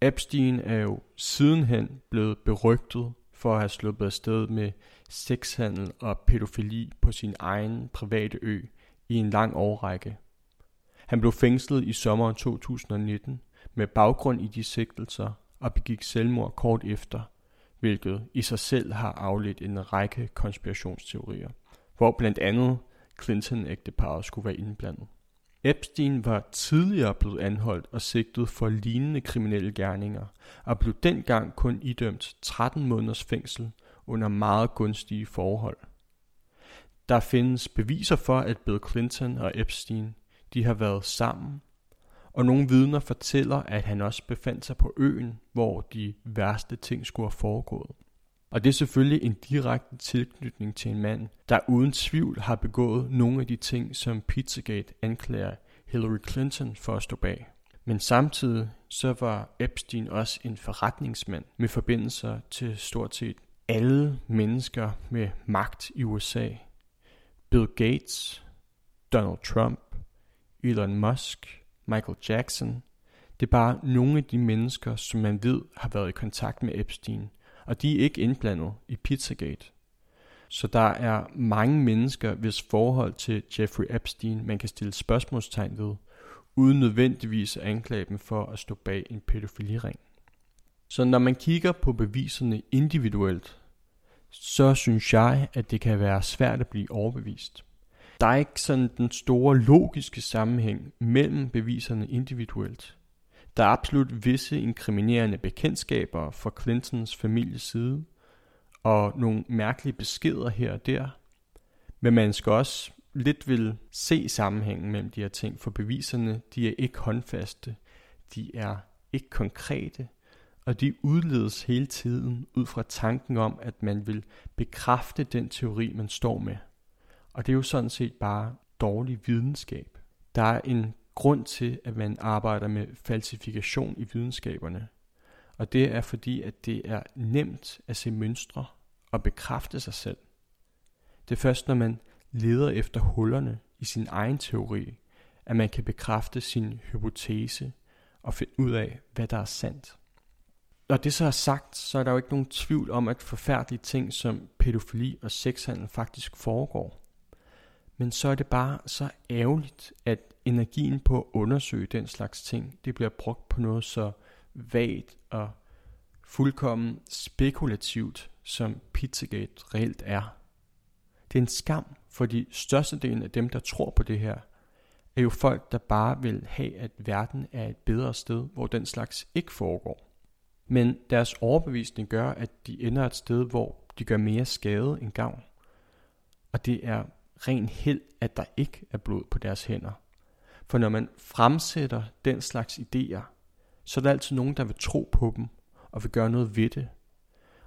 Epstein er jo sidenhen blevet berygtet for at have sluppet afsted med sexhandel og pædofili på sin egen private ø i en lang årrække. Han blev fængslet i sommeren 2019 med baggrund i de sigtelser og begik selvmord kort efter, hvilket i sig selv har afledt en række konspirationsteorier, hvor blandt andet Clinton-ægteparet skulle være indblandet. Epstein var tidligere blevet anholdt og sigtet for lignende kriminelle gerninger, og blev dengang kun idømt 13 måneders fængsel under meget gunstige forhold. Der findes beviser for, at Bill Clinton og Epstein de har været sammen, og nogle vidner fortæller, at han også befandt sig på øen, hvor de værste ting skulle have foregået. Og det er selvfølgelig en direkte tilknytning til en mand, der uden tvivl har begået nogle af de ting, som Pizzagate anklager Hillary Clinton for at stå bag. Men samtidig så var Epstein også en forretningsmand med forbindelser til stort set alle mennesker med magt i USA. Bill Gates, Donald Trump, Elon Musk, Michael Jackson. Det er bare nogle af de mennesker, som man ved har været i kontakt med Epstein, og de er ikke indblandet i Pizzagate. Så der er mange mennesker, hvis forhold til Jeffrey Epstein man kan stille spørgsmålstegn ved, uden nødvendigvis at anklage dem for at stå bag en pædofiliring. Så når man kigger på beviserne individuelt, så synes jeg, at det kan være svært at blive overbevist. Der er ikke sådan den store logiske sammenhæng mellem beviserne individuelt. Der er absolut visse inkriminerende bekendtskaber fra Clintons families side, og nogle mærkelige beskeder her og der. Men man skal også lidt vil se sammenhængen mellem de her ting, for beviserne de er ikke håndfaste, de er ikke konkrete, og de udledes hele tiden ud fra tanken om, at man vil bekræfte den teori, man står med. Og det er jo sådan set bare dårlig videnskab. Der er en grund til, at man arbejder med falsifikation i videnskaberne. Og det er fordi, at det er nemt at se mønstre og bekræfte sig selv. Det er først, når man leder efter hullerne i sin egen teori, at man kan bekræfte sin hypotese og finde ud af, hvad der er sandt. Når det så er sagt, så er der jo ikke nogen tvivl om, at forfærdelige ting som pædofili og sexhandel faktisk foregår. Men så er det bare så ærgerligt, at energien på at undersøge den slags ting, det bliver brugt på noget så vagt og fuldkommen spekulativt, som Pizzagate reelt er. Det er en skam, fordi størstedelen af dem, der tror på det her, er jo folk, der bare vil have, at verden er et bedre sted, hvor den slags ikke foregår. Men deres overbevisning gør, at de ender et sted, hvor de gør mere skade end gavn. Og det er ren held, at der ikke er blod på deres hænder. For når man fremsætter den slags idéer, så er der altid nogen, der vil tro på dem og vil gøre noget ved det.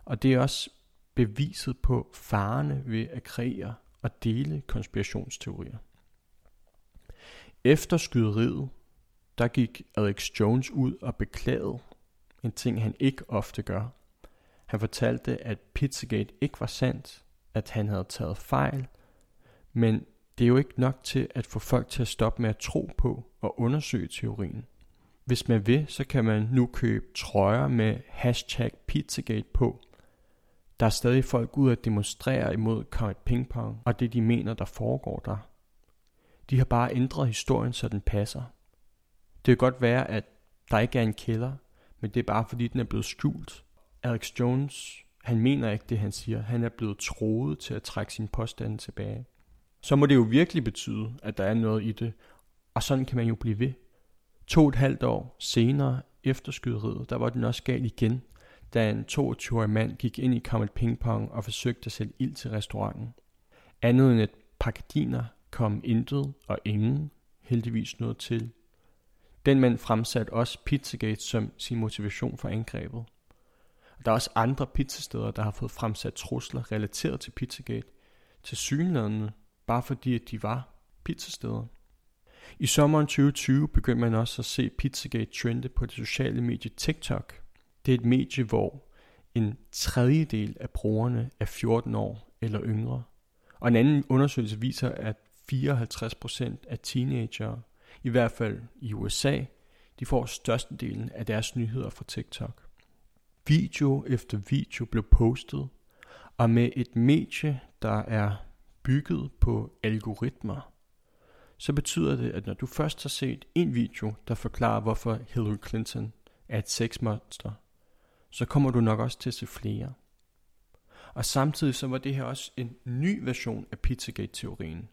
Og det er også beviset på farerne ved at kreere og dele konspirationsteorier. Efter skyderiet, der gik Alex Jones ud og beklagede en ting, han ikke ofte gør. Han fortalte, at Pizzagate ikke var sandt, at han havde taget fejl, men det er jo ikke nok til at få folk til at stoppe med at tro på og undersøge teorien. Hvis man vil, så kan man nu købe trøjer med hashtag Pizzagate på. Der er stadig folk ud at demonstrere imod Comet Ping Pong og det de mener, der foregår der. De har bare ændret historien, så den passer. Det kan godt være, at der ikke er en kælder, men det er bare fordi, den er blevet skjult. Alex Jones, han mener ikke det, han siger. Han er blevet troet til at trække sin påstande tilbage. Så må det jo virkelig betyde, at der er noget i det, og sådan kan man jo blive ved. To et halvt år senere efter skyderiet, der var den også galt igen, da en 22-årig mand gik ind i Comet Ping Pong og forsøgte at sætte ild til restauranten. Andet end et par gardiner kom intet og ingen heldigvis noget til. Den mand fremsatte også Pizzagate som sin motivation for angrebet. Der er også andre pizzasteder, der har fået fremsat trusler relateret til Pizzagate, til synlædende, bare fordi at de var pizzasteder. I sommeren 2020 begyndte man også at se Pizzagate trende på det sociale medie TikTok. Det er et medie, hvor en tredjedel af brugerne er 14 år eller yngre. Og en anden undersøgelse viser, at 54% af teenagere, i hvert fald i USA, de får størstedelen af deres nyheder fra TikTok. Video efter video blev postet, og med et medie, der er bygget på algoritmer, så betyder det, at når du først har set en video, der forklarer, hvorfor Hillary Clinton er et sexmonster, så kommer du nok også til at se flere. Og samtidig så var det her også en ny version af Pizzagate-teorien,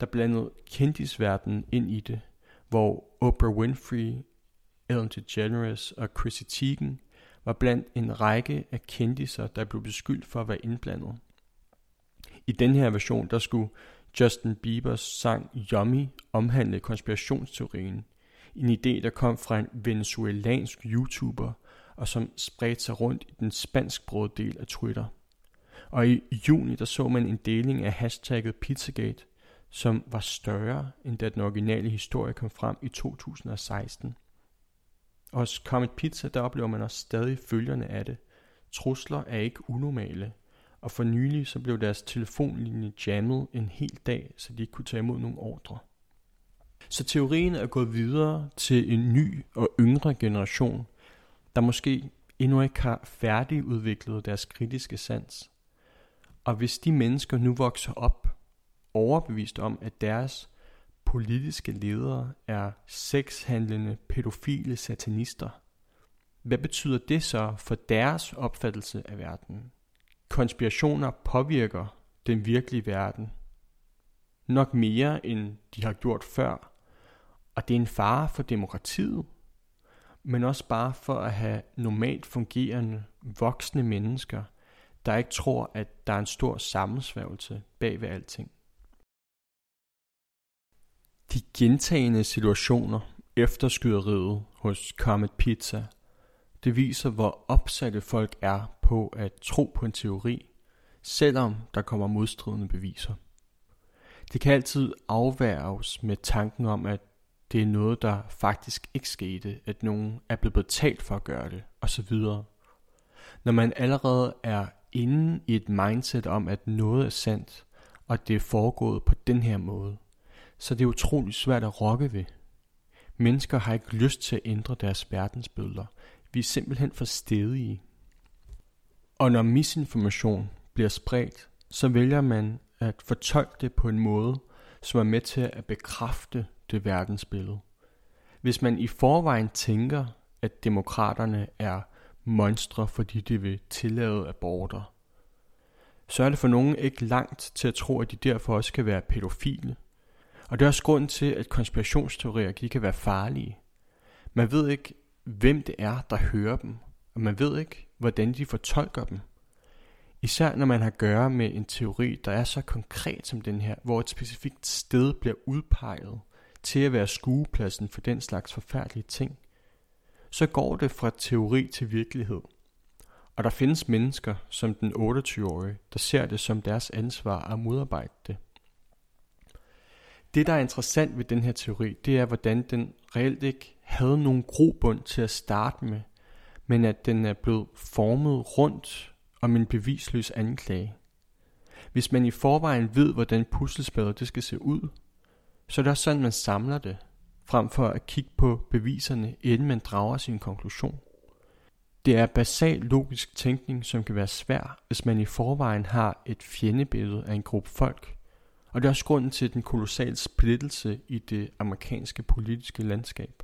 der blandede kendisverdenen ind i det, hvor Oprah Winfrey, Ellen DeGeneres og Chrissy Teigen var blandt en række af kendiser, der blev beskyldt for at være indblandet. I den her version, der skulle Justin Biebers sang Yummy omhandle konspirationsteorien. En idé, der kom fra en venezuelansk YouTuber, og som spredte sig rundt i den spansksprogede del af Twitter. Og i juni, der så man en deling af hashtagget Pizzagate, som var større, end da den originale historie kom frem i 2016. Hos Comet Pizza, der oplever man også stadig følgerne af det. Trusler er ikke unormale, og for nylig så blev deres telefonlinje jammet en hel dag, så de ikke kunne tage imod nogle ordre. Så teorien er gået videre til en ny og yngre generation, der måske endnu ikke har færdigudviklet deres kritiske sans. Og hvis de mennesker nu vokser op, overbevist om, at deres politiske ledere er sexhandlende, pædofile satanister, hvad betyder det så for deres opfattelse af verden? Konspirationer påvirker den virkelige verden nok mere end de har gjort før, og det er en fare for demokratiet, men også bare for at have normalt fungerende voksne mennesker, der ikke tror, at der er en stor sammensværgelse bag ved alting. De gentagende situationer efter skyderiet hos Comet Pizza, det viser, hvor opsatte folk er på at tro på en teori, selvom der kommer modstridende beviser. Det kan altid afværges med tanken om, at det er noget, der faktisk ikke skete, at nogen er blevet betalt for at gøre det, osv. Når man allerede er inde i et mindset om, at noget er sandt, og det er foregået på den her måde, så det er utroligt svært at rokke ved. Mennesker har ikke lyst til at ændre deres verdensbilleder. Vi er simpelthen for stedige. Og når misinformation bliver spredt, så vælger man at fortolke det på en måde, som er med til at bekræfte det verdensbillede. Hvis man i forvejen tænker, at demokraterne er monstre, fordi de vil tillade aborter, så er det for nogen ikke langt til at tro, at de derfor også kan være pædofile. Og det er også grunden til, at konspirationsteorier de kan være farlige. Man ved ikke, hvem det er, der hører dem, og man ved ikke, hvordan de fortolker dem. Især når man har at gøre med en teori, der er så konkret som den her, hvor et specifikt sted bliver udpeget til at være skuepladsen for den slags forfærdelige ting, så går det fra teori til virkelighed. Og der findes mennesker, som den 28-årige, der ser det som deres ansvar at modarbejde det. Det, der er interessant ved den her teori, det er, hvordan den reelt ikke havde nogen grobund til at starte med, men at den er blevet formet rundt om en bevisløs anklage. Hvis man i forvejen ved, hvordan puslespillet det skal se ud, så er det også sådan, man samler det, frem for at kigge på beviserne, inden man drager sin konklusion. Det er basal logisk tænkning, som kan være svær, hvis man i forvejen har et fjendebillede af en gruppe folk. Og det er også grunden til den kolossale splittelse i det amerikanske politiske landskab.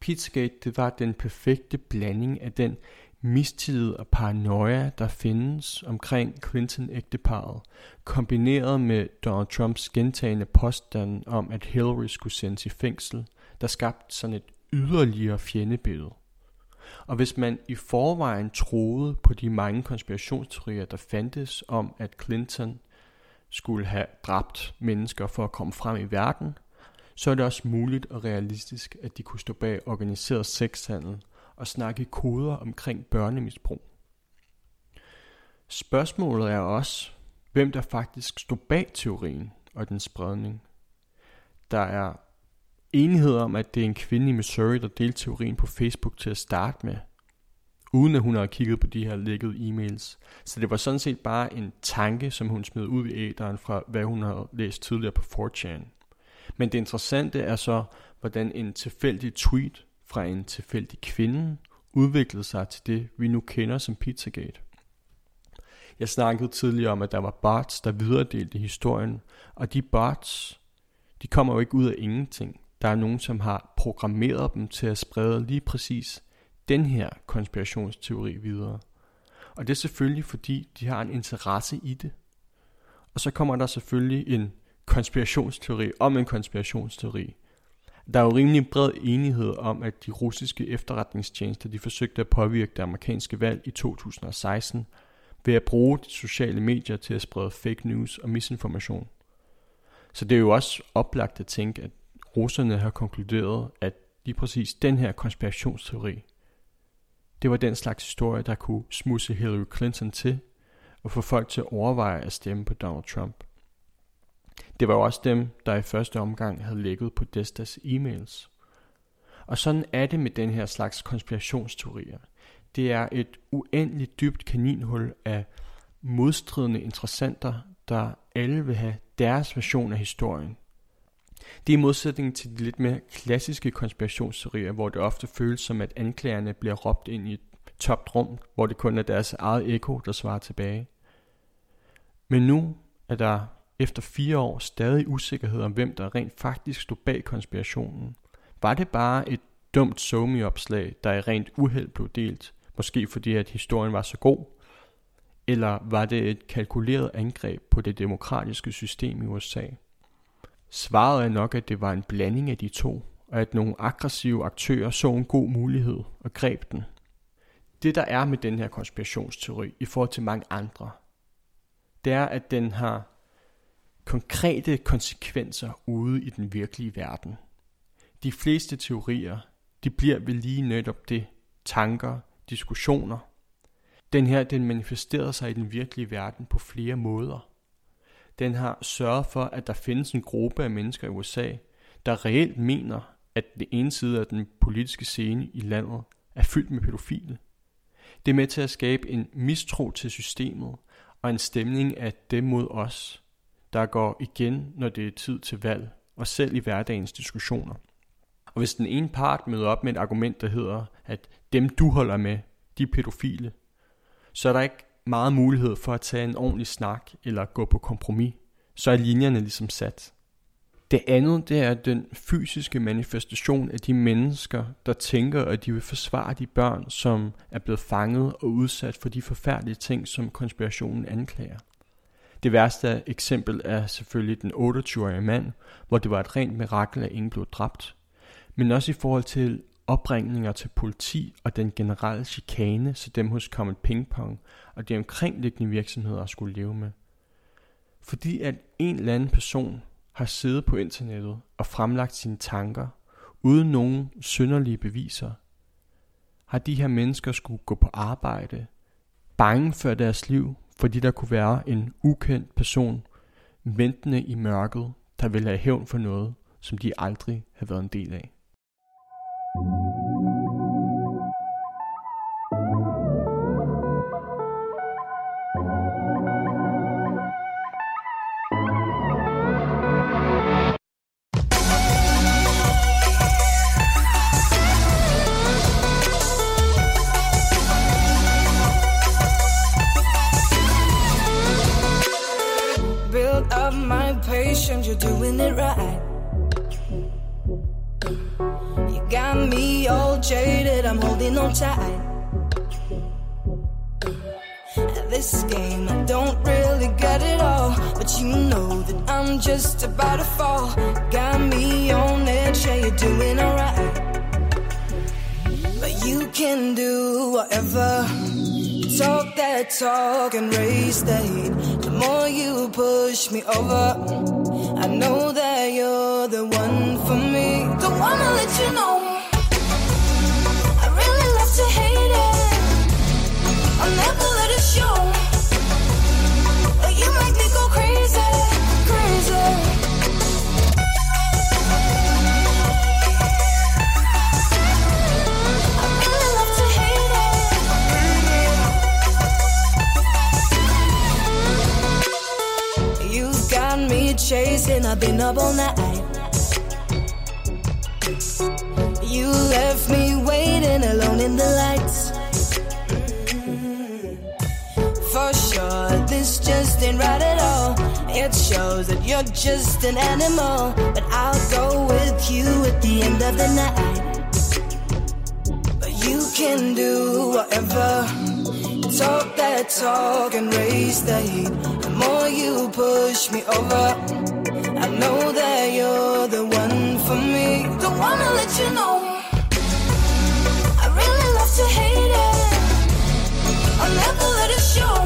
Pizzagate det var den perfekte blanding af den mistillid og paranoia, der findes omkring Clinton-ægteparet, kombineret med Donald Trumps gentagende påstand om, at Hillary skulle sendes i fængsel, der skabte sådan et yderligere fjendebillede. Og hvis man i forvejen troede på de mange konspirationsteorier, der fandtes om, at Clinton skulle have dræbt mennesker for at komme frem i verden, så er det også muligt og realistisk, at de kunne stå bag organiseret sexhandel og snakke koder omkring børnemisbrug. Spørgsmålet er også, hvem der faktisk stod bag teorien og den spredning. Der er enighed om, at det er en kvinde i Missouri, der delte teorien på Facebook til at starte med, uden at hun havde kigget på de her lækkede e-mails. Så det var sådan set bare en tanke, som hun smed ud i æderen fra, hvad hun havde læst tidligere på 4chan. Men det interessante er så, hvordan en tilfældig tweet fra en tilfældig kvinde udviklede sig til det, vi nu kender som Pizzagate. Jeg snakkede tidligere om, at der var bots, der videredelte historien, og de bots, de kommer jo ikke ud af ingenting. Der er nogen, som har programmeret dem til at sprede lige præcis den her konspirationsteori videre. Og det er selvfølgelig, fordi de har en interesse i det. Og så kommer der selvfølgelig en konspirationsteori om en konspirationsteori. Der er jo rimelig bred enighed om, at de russiske efterretningstjenester de forsøgte at påvirke det amerikanske valg i 2016 ved at bruge de sociale medier til at sprede fake news og misinformation. Så det er jo også oplagt at tænke, at russerne har konkluderet, at lige præcis den her konspirationsteori, det var den slags historie, der kunne smusse Hillary Clinton til og få folk til at overveje at stemme på Donald Trump. Det var jo også dem, der i første omgang havde lægget på Destas e-mails. Og sådan er det med den her slags konspirationsteorier. Det er et uendeligt dybt kaninhul af modstridende interessenter, der alle vil have deres version af historien. Det er i modsætning til de lidt mere klassiske konspirationsteorier, hvor det ofte føles som, at anklagerne bliver råbt ind i et topt rum, hvor det kun er deres eget ekko, der svarer tilbage. Men nu er der efter fire år stadig usikkerhed om, hvem der rent faktisk stod bag konspirationen. Var det bare et dumt somi-opslag, der i rent uheld blev delt, måske fordi at historien var så god, eller var det et kalkuleret angreb på det demokratiske system i USA? Svaret er nok, at det var en blanding af de to, og at nogle aggressive aktører så en god mulighed og greb den. Det der er med den her konspirationsteori i forhold til mange andre, det er, at den har konkrete konsekvenser ude i den virkelige verden. De fleste teorier, de bliver ved lige netop det, tanker, diskussioner. Den her, den manifesterer sig i den virkelige verden på flere måder. Den har sørget for, at der findes en gruppe af mennesker i USA, der reelt mener, at det ene side af den politiske scene i landet er fyldt med pædofile. Det er med til at skabe en mistro til systemet og en stemning af dem mod os, der går igen, når det er tid til valg, og selv i hverdagens diskussioner. Og hvis den ene part møder op med et argument, der hedder, at dem du holder med, de er pædofile, så er der ikke meget mulighed for at tage en ordentlig snak eller gå på kompromis. Så er linjerne ligesom sat. Det andet, det er den fysiske manifestation af de mennesker, der tænker, at de vil forsvare de børn, som er blevet fanget og udsat for de forfærdelige ting, som konspirationen anklager. Det værste eksempel er selvfølgelig den 28-årige mand, hvor det var et rent mirakel, at ingen blev dræbt. Men også i forhold til opringninger til politi og den generelle chikane, så dem hos Comet Ping Pong og de omkringliggende virksomheder skulle leve med. Fordi at en eller anden person har siddet på internettet og fremlagt sine tanker, uden nogen synderlige beviser, har de her mennesker skulle gå på arbejde, bange for deres liv, fordi der kunne være en ukendt person ventende i mørket, der ville have hævn for noget, som de aldrig havde været en del af. Build just about to fall. Got me on edge, yeah, you're doing alright. But you can do whatever. Talk that talk and raise the heat. The more you push me over, I know that you're the one for me. Don't wanna let you know. Been up all night. You left me waiting alone in the lights. For sure, this just ain't right at all. It shows that you're just an animal. But I'll go with you at the end of the night. But you can do whatever. Talk that talk and raise the heat. The more you push me over, know that you're the one for me. Don't wanna let you know. I really love to hate it. I'll never let it show.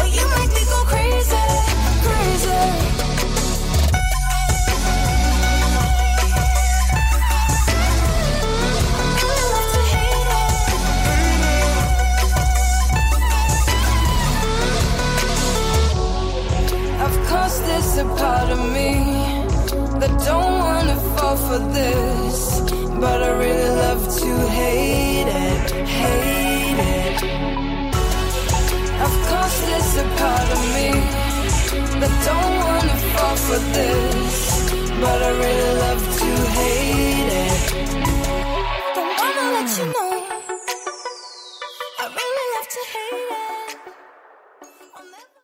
Oh, you make me go crazy, crazy. a part of me that don't wanna fall for this, but I really love to hate it, hate it. Of course, there's a part of me that don't wanna fall for this, but I really love to hate it. Don't wanna let you know.